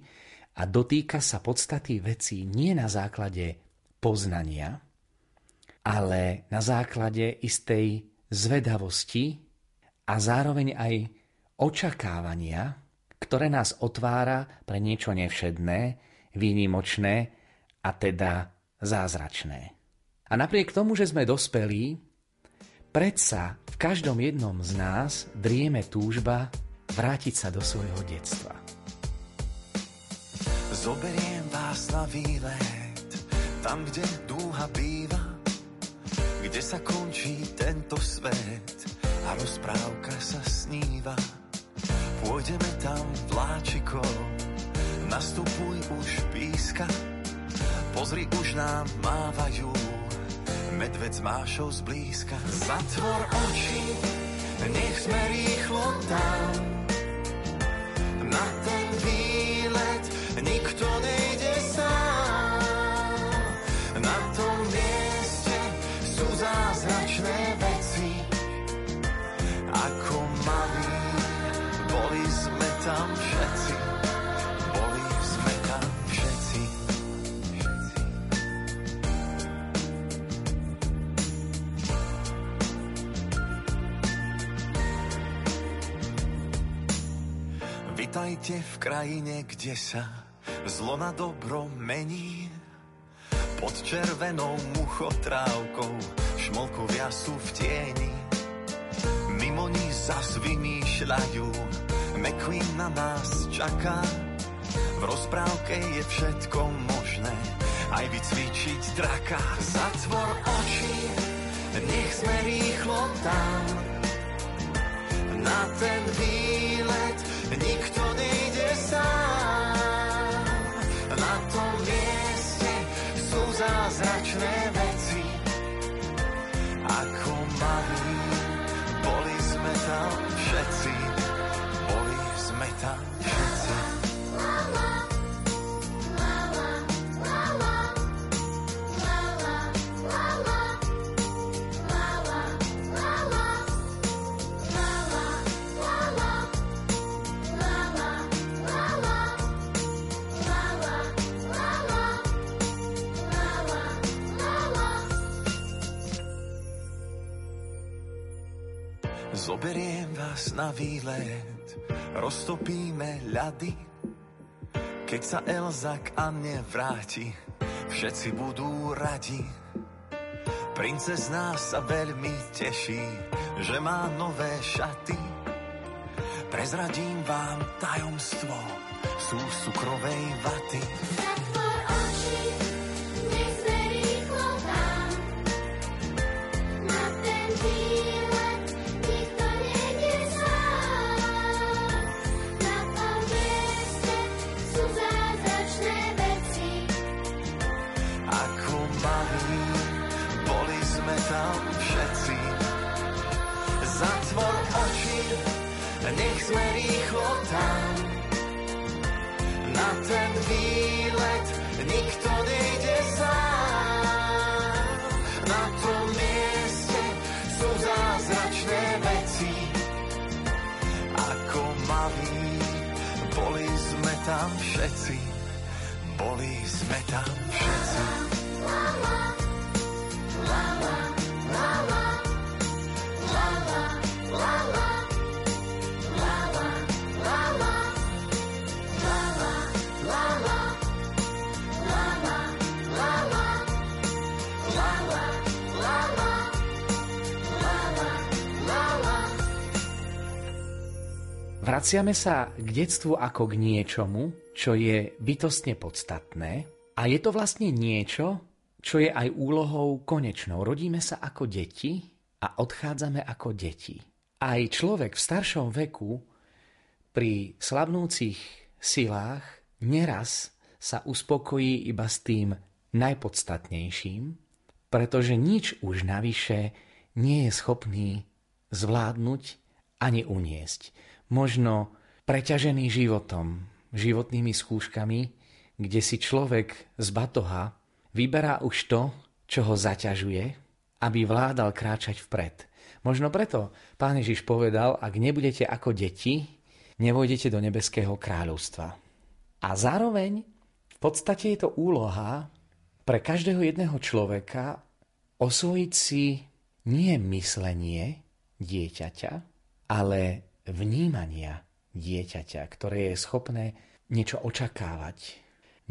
a dotýka sa podstaty veci nie na základe poznania, ale na základe istej zvedavosti a zároveň aj očakávania, ktoré nás otvára pre niečo nevšedné, výnimočné a teda zázračné. A napriek tomu, že sme dospelí, predsa v každom jednom z nás drieme túžba vrátiť sa do svojho detstva. Zoberiem vás na výlet, tam, kde dúha býva, kde sa končí tento svet a rozprávka sa sníva. Pôjdeme tam vláčikom, nastupuj už píska, pozri už nám mávajú, medved s mášou zblízka. Zatvor oči, nech sme rýchlo tam, na výlet nikto nejde sám. Na tom mieste sú zázračné veci, ako tam všetci, boli sme tam všetci. Vitajte v krajine, kde sa zlo na dobro mení. Pod červenou muchotrávkou šmolkovia sú v tieni. Mimo ní zas vymýšľajú McQueen na nás čaká. V rozprávke je všetko možné, aj vycvičiť draka. Zatvor oči, nech sme rýchlo tam. Na ten výlet nikto nejde sám. Na výlet, roztopíme ľady. Keď sa Elza k Anne vráti, všetci budú radi. Princezná sa veľmi teší, že má nové šaty. Prezradím vám tajomstvo sú cukrovej vaty. Nech sme rýchlo tam. Na ten výlet nikto nejde sám. Na tom mieste sú zázračné veci. Ako malí, boli sme tam všetci. Boli sme tam všetci. La, la, la, la, la, Vraciame sa k detstvu ako k niečomu, čo je bytostne podstatné a je to vlastne niečo, čo je aj úlohou konečnou. Rodíme sa ako deti a odchádzame ako deti. Aj človek v staršom veku pri slabnúcich silách neraz sa uspokojí iba s tým najpodstatnejším, pretože nič už navyše nie je schopný zvládnuť ani uniesť. Možno preťažený životom, životnými skúškami, kde si človek z batoha vyberá už to, čo ho zaťažuje, aby vládal kráčať vpred. Možno preto pán Ježiš povedal, ak nebudete ako deti, nevojdete do nebeského kráľovstva. A zároveň v podstate je to úloha pre každého jedného človeka osvojiť si nie myslenie dieťaťa, ale vnímania dieťaťa, ktoré je schopné niečo očakávať.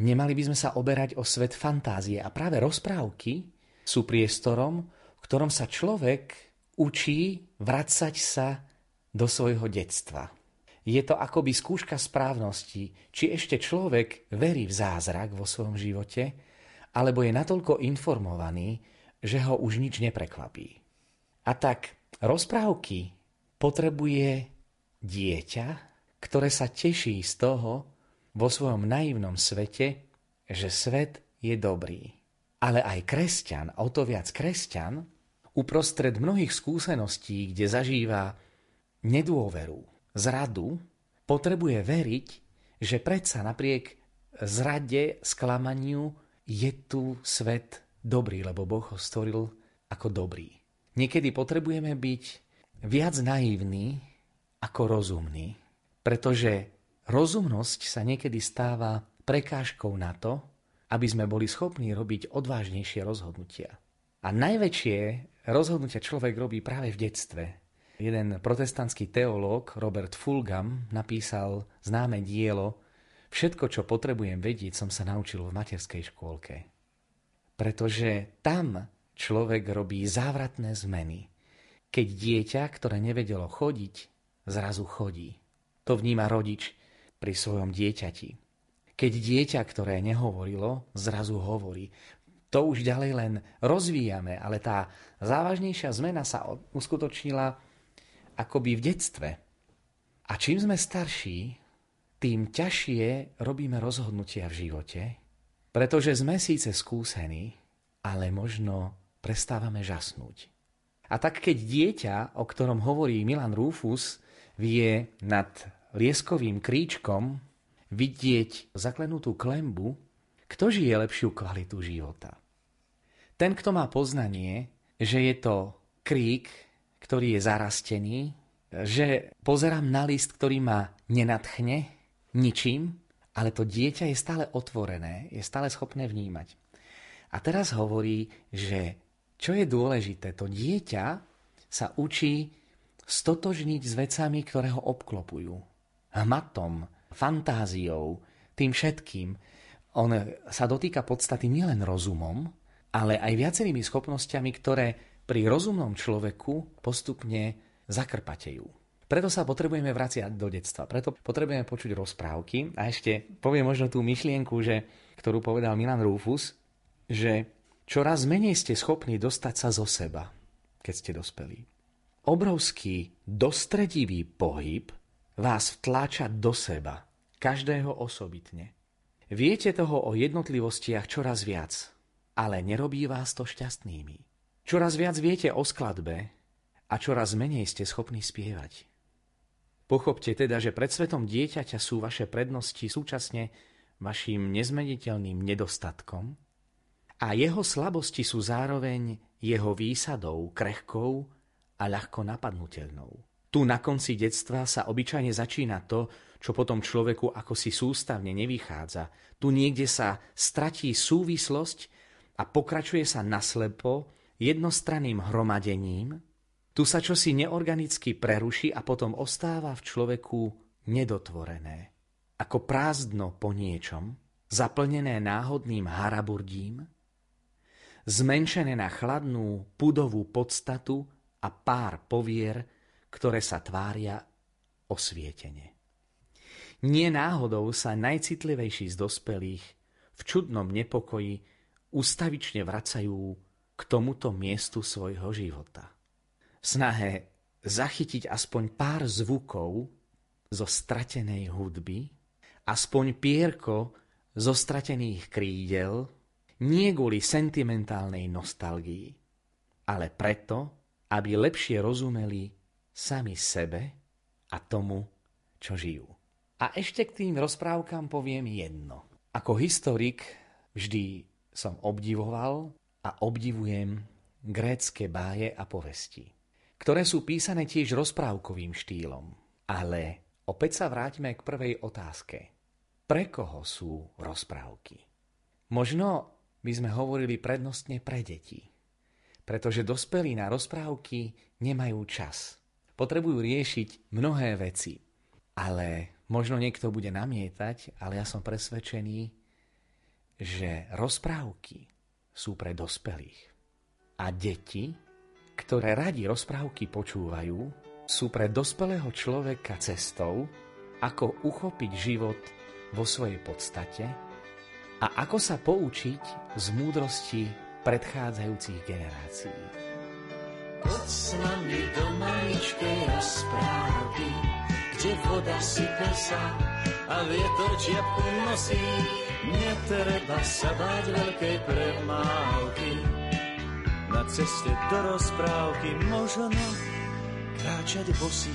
Nemali by sme sa oberať o svet fantázie a práve rozprávky sú priestorom, v ktorom sa človek učí vracať sa do svojho detstva. Je to akoby skúška správnosti, či ešte človek verí v zázrak vo svojom živote, alebo je natoľko informovaný, že ho už nič neprekvapí. A tak rozprávky potrebuje dieťa, ktoré sa teší z toho vo svojom naivnom svete, že svet je dobrý. Ale aj kresťan, o to viac kresťan, uprostred mnohých skúseností, kde zažíva nedôveru, zradu, potrebuje veriť, že predsa napriek zrade, sklamaniu je tu svet dobrý, lebo Boh ho stvoril ako dobrý. Niekedy potrebujeme byť viac naivní ako rozumní. Pretože rozumnosť sa niekedy stáva prekážkou na to, aby sme boli schopní robiť odvážnejšie rozhodnutia. A najväčšie rozhodnutia človek robí práve v detstve. Jeden protestantský teológ, Robert Fulgham, napísal známe dielo Všetko, čo potrebujem vedieť, som sa naučil v materskej škôlke. Pretože tam človek robí závratné zmeny. Keď dieťa, ktoré nevedelo chodiť, zrazu chodí. To vníma rodič pri svojom dieťati. Keď dieťa, ktoré nehovorilo, zrazu hovorí. To už ďalej len rozvíjame, ale tá závažnejšia zmena sa uskutočnila akoby v detstve. A čím sme starší, tým ťažšie robíme rozhodnutia v živote, pretože sme síce skúsení, ale možno prestávame žasnúť. A tak keď dieťa, o ktorom hovorí Milan Rufus, vie nad lieskovým kríčkom vidieť zaklenutú klembu, kto žije lepšiu kvalitu života? Ten, kto má poznanie, že je to krík, ktorý je zarastený, že pozerám na list, ktorý ma nenatchne ničím, ale to dieťa je stále otvorené, je stále schopné vnímať. A teraz hovorí, že čo je dôležité, to dieťa sa učí stotožniť s vecami, ktoré ho obklopujú. Hmatom, fantáziou, tým všetkým. On sa dotýka podstaty nielen rozumom, ale aj viacerými schopnosťami, ktoré pri rozumnom človeku postupne zakrpatejú. Preto sa potrebujeme vraciať do detstva, preto potrebujeme počuť rozprávky a ešte poviem možno tú myšlienku, že, ktorú povedal Milan Rufus, že čoraz menej ste schopní dostať sa zo seba, keď ste dospelí obrovský dostredivý pohyb vás vtláča do seba, každého osobitne. Viete toho o jednotlivostiach čoraz viac, ale nerobí vás to šťastnými. Čoraz viac viete o skladbe a čoraz menej ste schopní spievať. Pochopte teda, že pred svetom dieťaťa sú vaše prednosti súčasne vašim nezmeniteľným nedostatkom a jeho slabosti sú zároveň jeho výsadou, krehkou a ľahko napadnutelnou. Tu na konci detstva sa obyčajne začína to, čo potom človeku ako si sústavne nevychádza. Tu niekde sa stratí súvislosť a pokračuje sa naslepo jednostranným hromadením. Tu sa čosi neorganicky preruší a potom ostáva v človeku nedotvorené. Ako prázdno po niečom, zaplnené náhodným haraburdím, zmenšené na chladnú pudovú podstatu a pár povier, ktoré sa tvária osvietene. Nie náhodou sa najcitlivejší z dospelých v čudnom nepokoji ustavične vracajú k tomuto miestu svojho života. V snahe zachytiť aspoň pár zvukov zo stratenej hudby, aspoň pierko zo stratených krídel, nie kvôli sentimentálnej nostalgii, ale preto, aby lepšie rozumeli sami sebe a tomu, čo žijú. A ešte k tým rozprávkam poviem jedno. Ako historik vždy som obdivoval a obdivujem grécké báje a povesti, ktoré sú písané tiež rozprávkovým štýlom. Ale opäť sa vráťme k prvej otázke. Pre koho sú rozprávky? Možno by sme hovorili prednostne pre deti, pretože dospelí na rozprávky nemajú čas. Potrebujú riešiť mnohé veci, ale Možno niekto bude namietať, ale ja som presvedčený, že rozprávky sú pre dospelých. A deti, ktoré radi rozprávky počúvajú, sú pre dospelého človeka cestou, ako uchopiť život vo svojej podstate a ako sa poučiť z múdrosti predchádzajúcich generácií. Poď s nami do maličkej rozprávky, kde voda sype sa a vietor čiapku nosí. Netreba sa báť veľkej premávky. Na ceste do rozprávky možno kráčať bosí.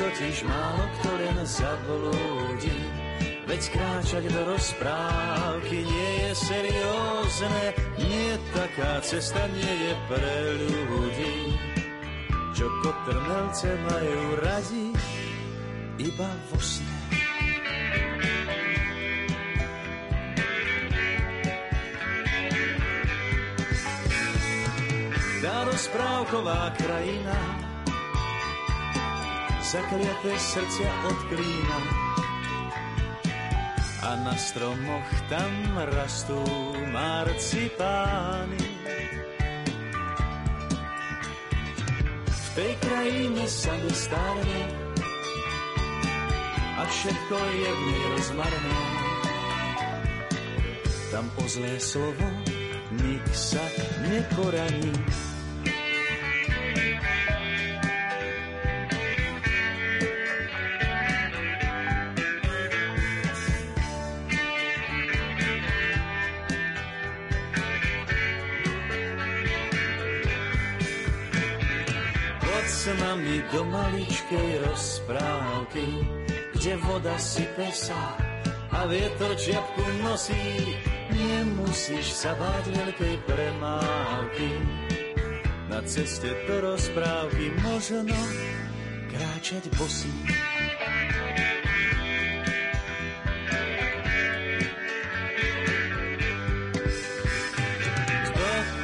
Totiž málo kto len zablúdi Veď kráčať do rozprávky nie je seriózne, nie taká cesta nie je pre ľudí, čo kotrmelce majú radi iba vo sne. Tá rozprávková krajina zakliaté srdcia od klína a na stromoch tam rastú marcipány. V tej krajine sa nestárne a všetko je v nej rozmarné. Tam o zlé slovo nik sa neporaní. do maličkej rozprávky, kde voda sype sa a vietor čiapku nosí. Nemusíš sa báť veľkej premávky, na ceste do rozprávky možno kráčať bosí.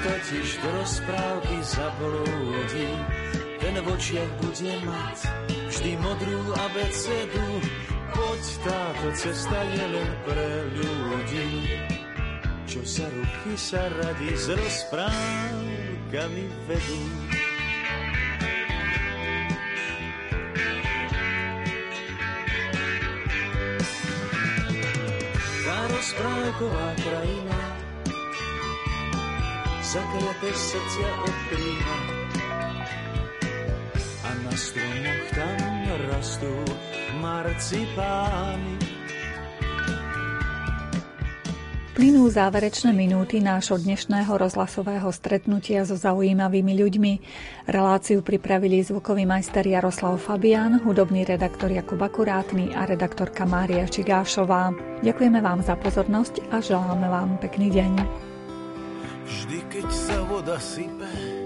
Totiž do rozprávky zablúdi, ten v očiach bude mať vždy modrú abecedu. Poď táto cesta je len pre ľudí, čo sa ruky sa radi s rozprávkami vedú. Tá rozprávková krajina zakliaté srdcia odkrýva stromoch tam rastú marcipány. Plynú záverečné minúty nášho dnešného rozhlasového stretnutia so zaujímavými ľuďmi. Reláciu pripravili zvukový majster Jaroslav Fabian, hudobný redaktor Jakub Akurátny a redaktorka Mária Čigášová. Ďakujeme vám za pozornosť a želáme vám pekný deň. Vždy, keď sa voda sype,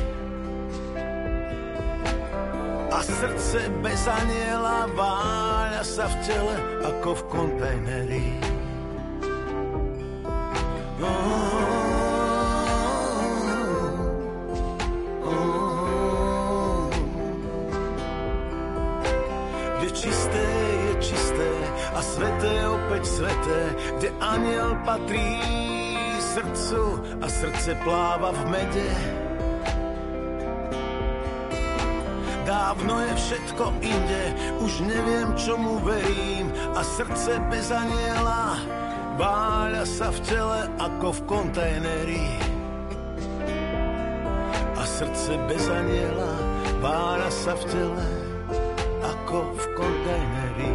Srdce bez aniela váľa sa v tele ako v kontajneri. Kde čisté je čisté a sveté opäť sveté, kde aniel patrí srdcu a srdce pláva v mede. Dávno je všetko inde, už neviem, čomu verím a srdce bez aniela váľa sa v tele ako v kontajneri. A srdce bez aniela váľa sa v tele ako v kontajneri.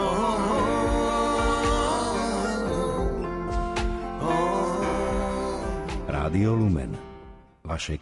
Oh, Rádio Lumen. Vaše